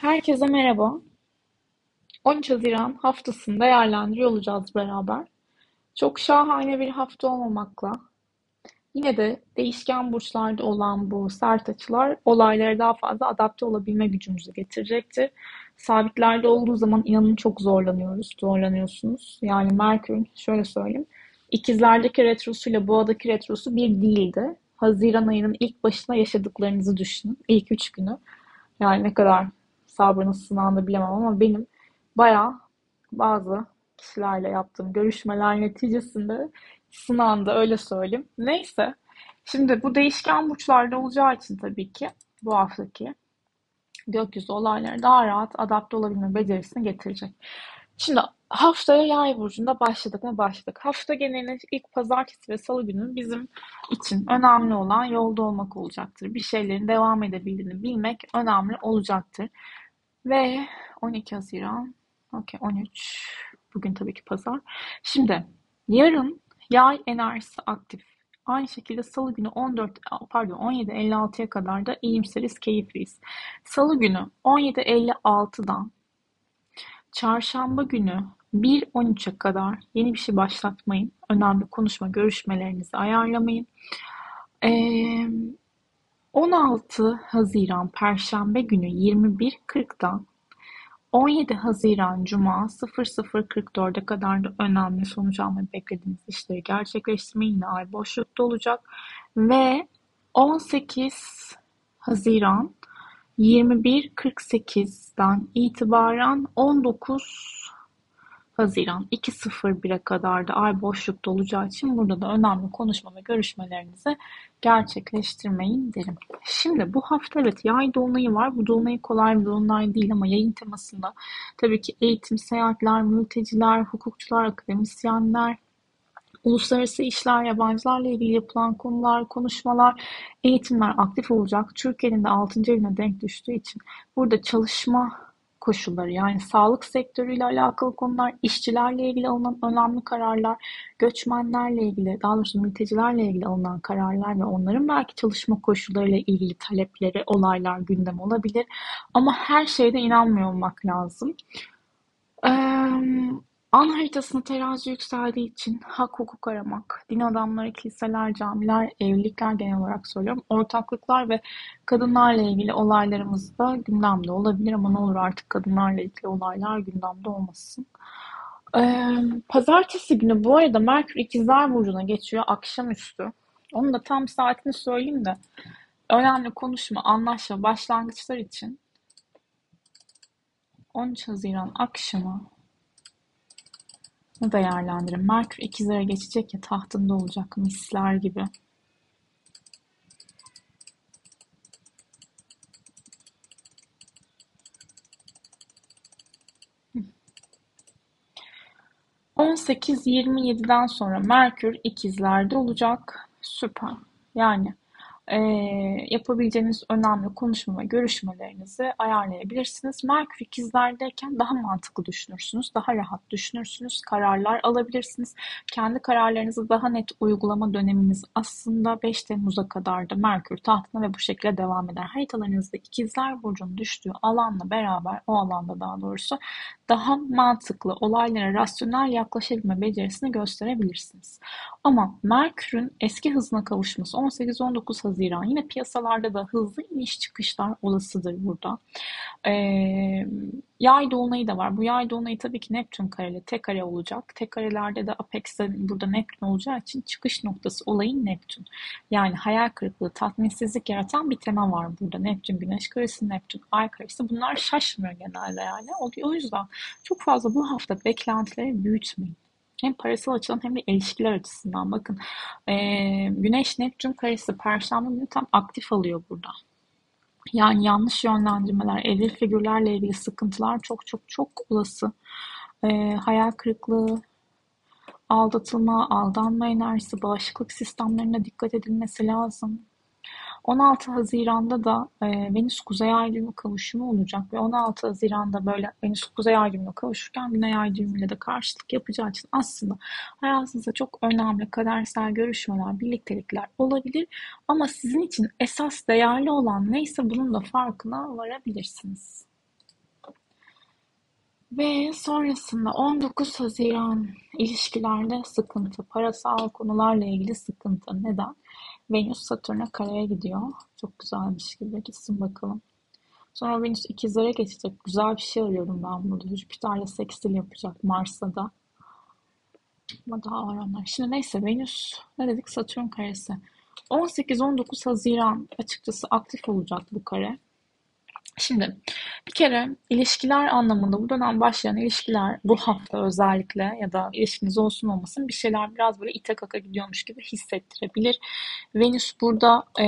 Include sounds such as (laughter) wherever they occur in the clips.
Herkese merhaba. 13 Haziran haftasını değerlendiriyor olacağız beraber. Çok şahane bir hafta olmamakla yine de değişken burçlarda olan bu sert açılar olaylara daha fazla adapte olabilme gücümüzü getirecektir. Sabitlerde olduğu zaman inanın çok zorlanıyoruz, zorlanıyorsunuz. Yani Merkür şöyle söyleyeyim. İkizlerdeki retrosuyla boğadaki retrosu bir değildi. Haziran ayının ilk başına yaşadıklarınızı düşünün. İlk üç günü. Yani ne kadar sabrınız sınandı bilemem ama benim bayağı bazı kişilerle yaptığım görüşmeler neticesinde sınandı öyle söyleyeyim. Neyse. Şimdi bu değişken burçlarda olacağı için tabii ki bu haftaki gökyüzü olaylara daha rahat adapte olabilme becerisini getirecek. Şimdi haftaya yay burcunda başladık mı başladık. Hafta genelinde ilk pazartesi ve salı günü bizim için önemli olan yolda olmak olacaktır. Bir şeylerin devam edebildiğini bilmek önemli olacaktır. Ve 12 Haziran, okey 13, bugün tabii ki pazar. Şimdi yarın yay enerjisi aktif. Aynı şekilde salı günü 14 pardon 17.56'ya kadar da iyimseriz, keyifliyiz. Salı günü 17.56'dan çarşamba günü 1.13'e kadar yeni bir şey başlatmayın. Önemli konuşma görüşmelerinizi ayarlamayın. Ee, 16 Haziran Perşembe günü 21.40'dan 17 Haziran Cuma 00.44'e kadar da önemli sonuç almayı beklediğiniz işleri gerçekleştirmeyi yine ay boşlukta olacak. Ve 18 Haziran 21.48'den itibaren 19 Haziran 2.01'e kadar da ay boşlukta olacağı için burada da önemli konuşma ve görüşmelerinizi gerçekleştirmeyin derim. Şimdi bu hafta evet yay dolunayı var. Bu dolunay kolay bir dolunay değil ama yayın temasında tabii ki eğitim, seyahatler, mülteciler, hukukçular, akademisyenler, uluslararası işler, yabancılarla ilgili yapılan konular, konuşmalar, eğitimler aktif olacak. Türkiye'nin de 6. evine denk düştüğü için burada çalışma koşulları yani sağlık sektörüyle alakalı konular, işçilerle ilgili alınan önemli kararlar, göçmenlerle ilgili, daha doğrusu mültecilerle ilgili alınan kararlar ve onların belki çalışma koşullarıyla ilgili talepleri, olaylar gündem olabilir. Ama her şeyde inanmıyor olmak lazım. Ee, An haritasında terazi yükseldiği için hak hukuk aramak, din adamları, kiliseler, camiler, evlilikler genel olarak söylüyorum. Ortaklıklar ve kadınlarla ilgili olaylarımız da gündemde olabilir ama ne olur artık kadınlarla ilgili olaylar gündemde olmasın. Ee, pazartesi günü bu arada Merkür İkizler Burcu'na geçiyor akşamüstü. Onun da tam saatini söyleyeyim de önemli konuşma, anlaşma, başlangıçlar için 13 Haziran akşamı ne değerlendirin? Merkür ikizlere geçecek ya tahtında olacak misler gibi. Yirmi yediden sonra Merkür ikizlerde olacak. Süper. Yani e, yapabileceğiniz önemli konuşma görüşmelerinizi ayarlayabilirsiniz. Merkür ikizlerdeyken daha mantıklı düşünürsünüz, daha rahat düşünürsünüz, kararlar alabilirsiniz. Kendi kararlarınızı daha net uygulama döneminiz aslında 5 Temmuz'a kadar da Merkür tahtına ve bu şekilde devam eder. Haritalarınızda ikizler burcunun düştüğü alanla beraber, o alanda daha doğrusu daha mantıklı, olaylara rasyonel yaklaşabilme becerisini gösterebilirsiniz. Ama Merkür'ün eski hızına kavuşması 18-19 Haziran yine piyasalarda da hızlı iniş çıkışlar olasıdır burada. Ee, Yay dolunayı da var. Bu yay dolunayı tabii ki Neptün kareli, tek kare olacak. Tek karelerde de Apex'te burada Neptün olacağı için çıkış noktası olayın Neptün. Yani hayal kırıklığı, tatminsizlik yaratan bir tema var burada. Neptün, Güneş karesi, Neptün, Ay karesi. Bunlar şaşmıyor genelde yani. O yüzden çok fazla bu hafta beklentileri büyütmeyin. Hem parasal açıdan hem de ilişkiler açısından. Bakın e, Güneş Neptün karesi Perşembe günü tam aktif alıyor burada. Yani yanlış yönlendirmeler, evli figürlerle ilgili sıkıntılar çok çok çok olası. E, hayal kırıklığı, aldatılma, aldanma enerjisi, bağışıklık sistemlerine dikkat edilmesi lazım. 16 Haziran'da da e, Venüs Kuzey Ay düğümü kavuşumu olacak ve 16 Haziran'da böyle Venüs Kuzey Ay düğümü kavuşurken Güney Ay düğümüyle de karşılık yapacağı için aslında hayatınızda çok önemli kadersel görüşmeler, birliktelikler olabilir ama sizin için esas değerli olan neyse bunun da farkına varabilirsiniz. Ve sonrasında 19 Haziran ilişkilerde sıkıntı, parasal konularla ilgili sıkıntı. Neden? Venüs Satürn'e kareye gidiyor. Çok güzelmiş gibi. Gitsin bakalım. Sonra Venüs ikizlere geçecek. Güzel bir şey arıyorum ben burada. Jüpiter'le sekstil yapacak Mars'ta da. Ama daha var onlar. Şimdi neyse Venüs ne dedik? Satürn karesi. 18-19 Haziran açıkçası aktif olacak bu kare. Şimdi bir kere ilişkiler anlamında bu dönem başlayan ilişkiler bu hafta özellikle ya da ilişkiniz olsun olmasın bir şeyler biraz böyle ite kaka gidiyormuş gibi hissettirebilir. Venüs burada e,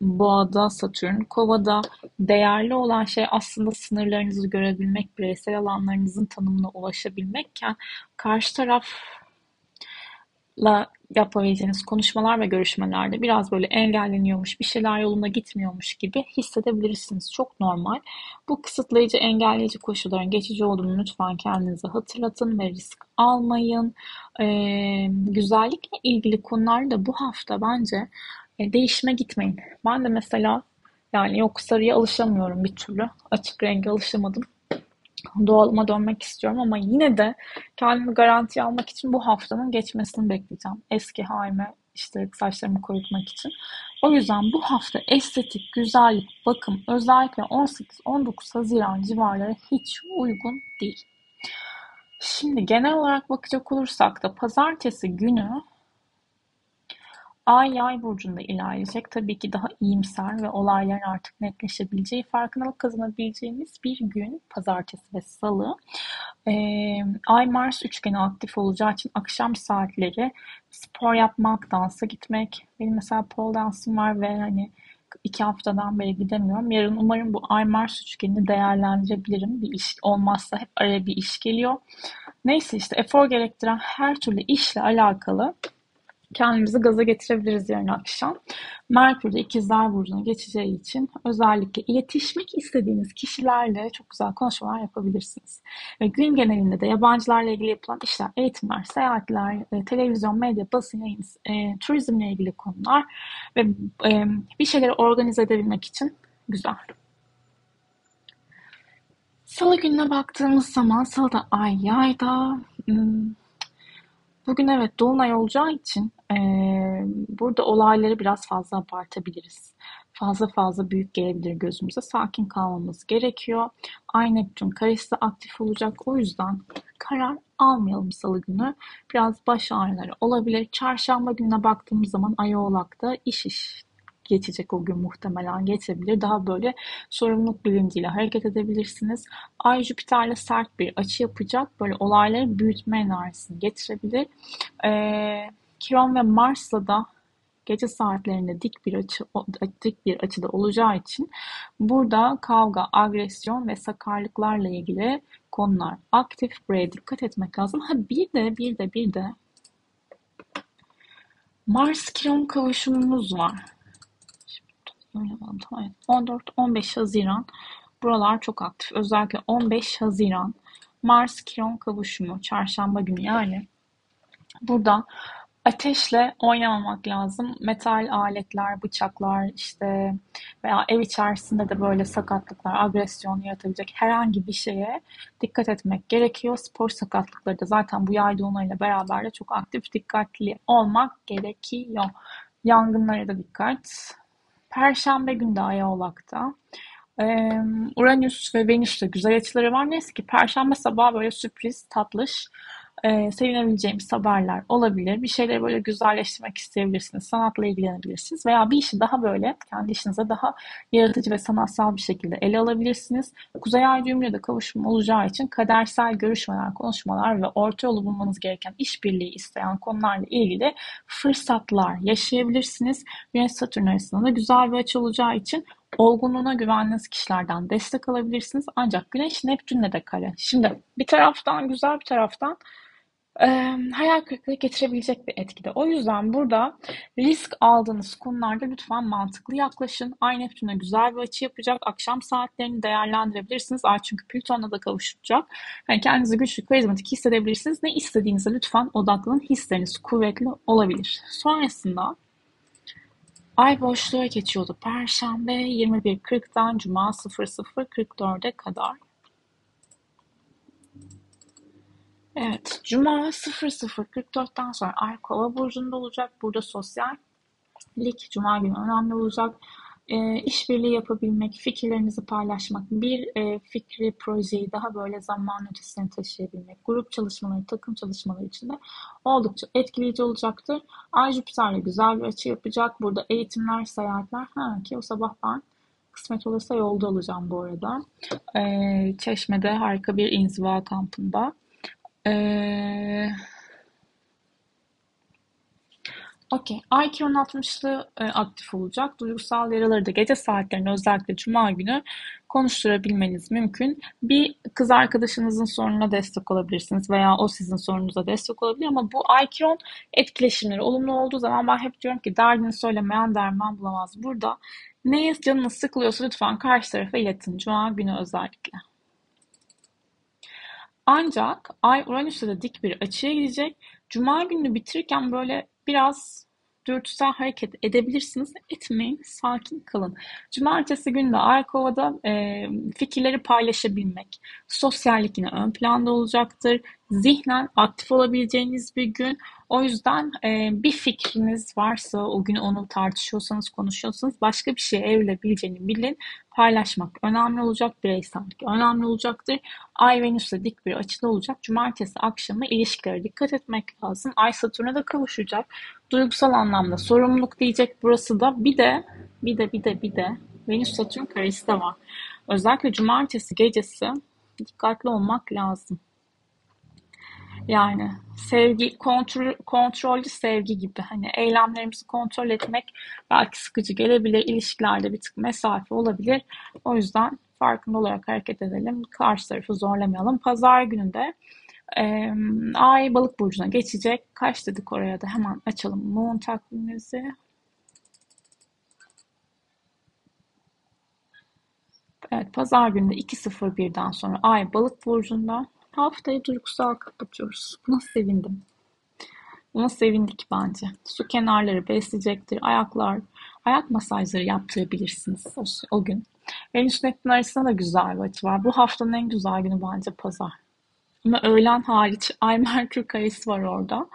boğada, Satürn, kovada değerli olan şey aslında sınırlarınızı görebilmek, bireysel alanlarınızın tanımına ulaşabilmekken karşı taraf la yapabileceğiniz konuşmalar ve görüşmelerde biraz böyle engelleniyormuş, bir şeyler yolunda gitmiyormuş gibi hissedebilirsiniz. Çok normal. Bu kısıtlayıcı, engelleyici koşulların geçici olduğunu lütfen kendinize hatırlatın ve risk almayın. Ee, güzellikle ilgili konularda bu hafta bence e, değişime gitmeyin. Ben de mesela yani yok sarıya alışamıyorum bir türlü. Açık renge alışamadım doğalıma dönmek istiyorum ama yine de kendimi garantiye almak için bu haftanın geçmesini bekleyeceğim. Eski halime işte saçlarımı korutmak için. O yüzden bu hafta estetik, güzellik, bakım özellikle 18-19 Haziran civarları hiç uygun değil. Şimdi genel olarak bakacak olursak da pazartesi günü Ay yay burcunda ilerleyecek. Tabii ki daha iyimser ve olayların artık netleşebileceği, farkındalık kazanabileceğimiz bir gün. Pazartesi ve salı. Ee, Ay Mars üçgeni aktif olacağı için akşam saatleri spor yapmak, dansa gitmek. Benim mesela pole dansım var ve hani iki haftadan beri gidemiyorum. Yarın umarım bu Ay Mars üçgenini değerlendirebilirim. Bir iş olmazsa hep araya bir iş geliyor. Neyse işte efor gerektiren her türlü işle alakalı kendimizi gaza getirebiliriz yarın akşam. Merkür de ikizler burcuna geçeceği için özellikle iletişmek istediğiniz kişilerle çok güzel konuşmalar yapabilirsiniz. Ve gün genelinde de yabancılarla ilgili yapılan işler, eğitimler, seyahatler, e, televizyon, medya, basın, yayın, e, turizmle ilgili konular ve e, bir şeyleri organize edebilmek için güzel. Salı gününe baktığımız zaman Salı'da ay yayda. Hmm, bugün evet Dolunay olacağı için ee, burada olayları biraz fazla abartabiliriz. Fazla fazla büyük gelebilir gözümüze. Sakin kalmamız gerekiyor. Ay Neptün karesi aktif olacak. O yüzden karar almayalım salı günü. Biraz baş ağrıları olabilir. Çarşamba gününe baktığımız zaman Ay Oğlak'ta iş iş geçecek o gün muhtemelen geçebilir. Daha böyle sorumluluk bilinciyle hareket edebilirsiniz. Ay Jüpiter'le sert bir açı yapacak. Böyle olayları büyütme enerjisini getirebilir. Ee, Kiron ve Mars'la da gece saatlerinde dik bir açı dik bir açıda olacağı için burada kavga, agresyon ve sakarlıklarla ilgili konular aktif. Buraya dikkat etmek lazım. Ha bir de bir de bir de Mars Kiron kavuşumumuz var. 14-15 Haziran buralar çok aktif. Özellikle 15 Haziran Mars Kiron kavuşumu çarşamba günü yani burada Ateşle oynamamak lazım. Metal aletler, bıçaklar işte veya ev içerisinde de böyle sakatlıklar, agresyon yaratabilecek herhangi bir şeye dikkat etmek gerekiyor. Spor sakatlıkları da zaten bu yay dolunayla beraber de çok aktif, dikkatli olmak gerekiyor. Yangınlara da dikkat. Perşembe günü de Ay Oğlak'ta. Uranüs ve Venüs'te güzel açıları var. Neyse ki Perşembe sabahı böyle sürpriz, tatlış e, sevinebileceğimiz haberler olabilir. Bir şeyleri böyle güzelleştirmek isteyebilirsiniz. Sanatla ilgilenebilirsiniz. Veya bir işi daha böyle kendi işinize daha yaratıcı ve sanatsal bir şekilde ele alabilirsiniz. Kuzey Ay düğümüyle de kavuşum olacağı için kadersel görüşmeler, konuşmalar ve orta yolu bulmanız gereken işbirliği isteyen konularla ilgili fırsatlar yaşayabilirsiniz. Venüs Satürn arasında da güzel bir açı olacağı için olgunluğuna güvendiğiniz kişilerden destek alabilirsiniz. Ancak Güneş Neptün'le de kare. Şimdi bir taraftan güzel bir taraftan e, hayal kırıklığı getirebilecek bir etkide. O yüzden burada risk aldığınız konularda lütfen mantıklı yaklaşın. Ay Neptün'e güzel bir açı yapacak. Akşam saatlerini değerlendirebilirsiniz. Ay çünkü Plüton'la da kavuşacak. Yani kendinizi güçlü, karizmatik hissedebilirsiniz. Ne istediğinize lütfen odaklanın. Hisleriniz kuvvetli olabilir. Sonrasında Ay boşluğa geçiyordu Perşembe 21.40'dan Cuma 00.44'e kadar. Evet, Cuma 00.44'ten sonra Ay Kova burcunda olacak. Burada sosyallik Cuma günü önemli olacak. E, işbirliği yapabilmek, fikirlerinizi paylaşmak, bir e, fikri, projeyi daha böyle zaman ötesine taşıyabilmek, grup çalışmaları, takım çalışmaları içinde oldukça etkileyici olacaktır. Ay Jüpiter'le güzel bir açı yapacak. Burada eğitimler, seyahatler. Ha ki o sabah ben kısmet olursa yolda olacağım bu arada. E, Çeşme'de harika bir inziva kampında. Ee, Okey. Ay-Q 60'lı e, aktif olacak. Duygusal yaraları da gece saatlerinde özellikle Cuma günü konuşturabilmeniz mümkün. Bir kız arkadaşınızın sorununa destek olabilirsiniz veya o sizin sorunuza destek olabilir ama bu Ay-Q etkileşimleri olumlu olduğu zaman ben hep diyorum ki derdini söylemeyen derman bulamaz. Burada neye canınız sıkılıyorsa lütfen karşı tarafa iletin. Cuma günü özellikle. Ancak Ay Uranüs'te de dik bir açıya gidecek. Cuma gününü bitirirken böyle biraz dürtüsel hareket edebilirsiniz. Etmeyin, sakin kalın. Cumartesi günü de Ay e, fikirleri paylaşabilmek, sosyallik yine ön planda olacaktır. Zihnen aktif olabileceğiniz bir gün. O yüzden e, bir fikriniz varsa o gün onu tartışıyorsanız, konuşuyorsanız başka bir şeye evrilebileceğini bilin. Paylaşmak önemli olacak, bireysellik önemli olacaktır. Ay Venüs'le dik bir açıda olacak. Cumartesi akşamı ilişkilere dikkat etmek lazım. Ay Satürn'e de kavuşacak. Duygusal anlamda sorumluluk diyecek burası da. Bir de, bir de, bir de, bir de Venüs Satürn karesi de var. Özellikle cumartesi gecesi dikkatli olmak lazım. Yani sevgi, kontrol, kontrollü sevgi gibi hani eylemlerimizi kontrol etmek belki sıkıcı gelebilir. ilişkilerde bir tık mesafe olabilir. O yüzden farkında olarak hareket edelim. Karşı tarafı zorlamayalım. Pazar gününde e, Ay balık burcuna geçecek. Kaç dedik oraya da hemen açalım Moon takvimimizi. Evet pazar günü 2.01'den sonra Ay balık burcunda. Haftayı duygusal kapatıyoruz. Buna sevindim. Buna sevindik bence. Su kenarları besleyecektir. Ayaklar, ayak masajları yaptırabilirsiniz o, o gün. Venüs Neptün arasında da güzel bir açı var. Bu haftanın en güzel günü bence pazar. Ama öğlen hariç (laughs) Ay Merkür karesi var orada.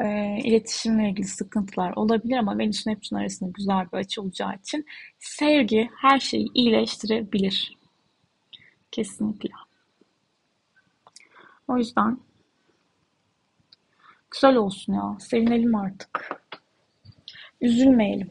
E, iletişimle ilgili sıkıntılar olabilir ama Venüs Neptün arasında güzel bir açı olacağı için sevgi her şeyi iyileştirebilir. Kesinlikle. O yüzden güzel olsun ya. Sevinelim artık. Üzülmeyelim.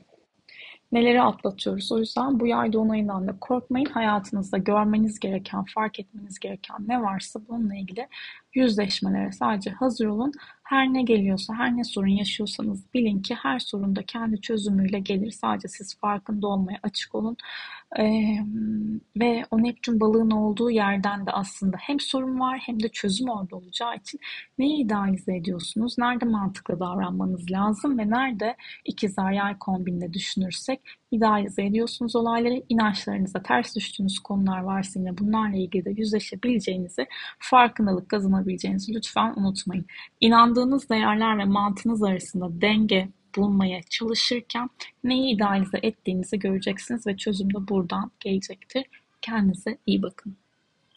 Neleri atlatıyoruz. O yüzden bu yay onayından da korkmayın. Hayatınızda görmeniz gereken, fark etmeniz gereken ne varsa bununla ilgili yüzleşmelere sadece hazır olun. Her ne geliyorsa, her ne sorun yaşıyorsanız bilin ki her sorun da kendi çözümüyle gelir. Sadece siz farkında olmaya açık olun. Ee, ve o Neptün balığın olduğu yerden de aslında hem sorun var hem de çözüm orada olacağı için neyi idealize ediyorsunuz? Nerede mantıklı davranmanız lazım ve nerede ikizler yay kombinle düşünürsek idealize ediyorsunuz olayları. inançlarınıza ters düştüğünüz konular varsa yine bunlarla ilgili de yüzleşebileceğinizi, farkındalık kazanabileceğinizi lütfen unutmayın. İnandığınız değerler ve mantığınız arasında denge bulmaya çalışırken neyi idealize ettiğinizi göreceksiniz ve çözüm de buradan gelecektir. Kendinize iyi bakın.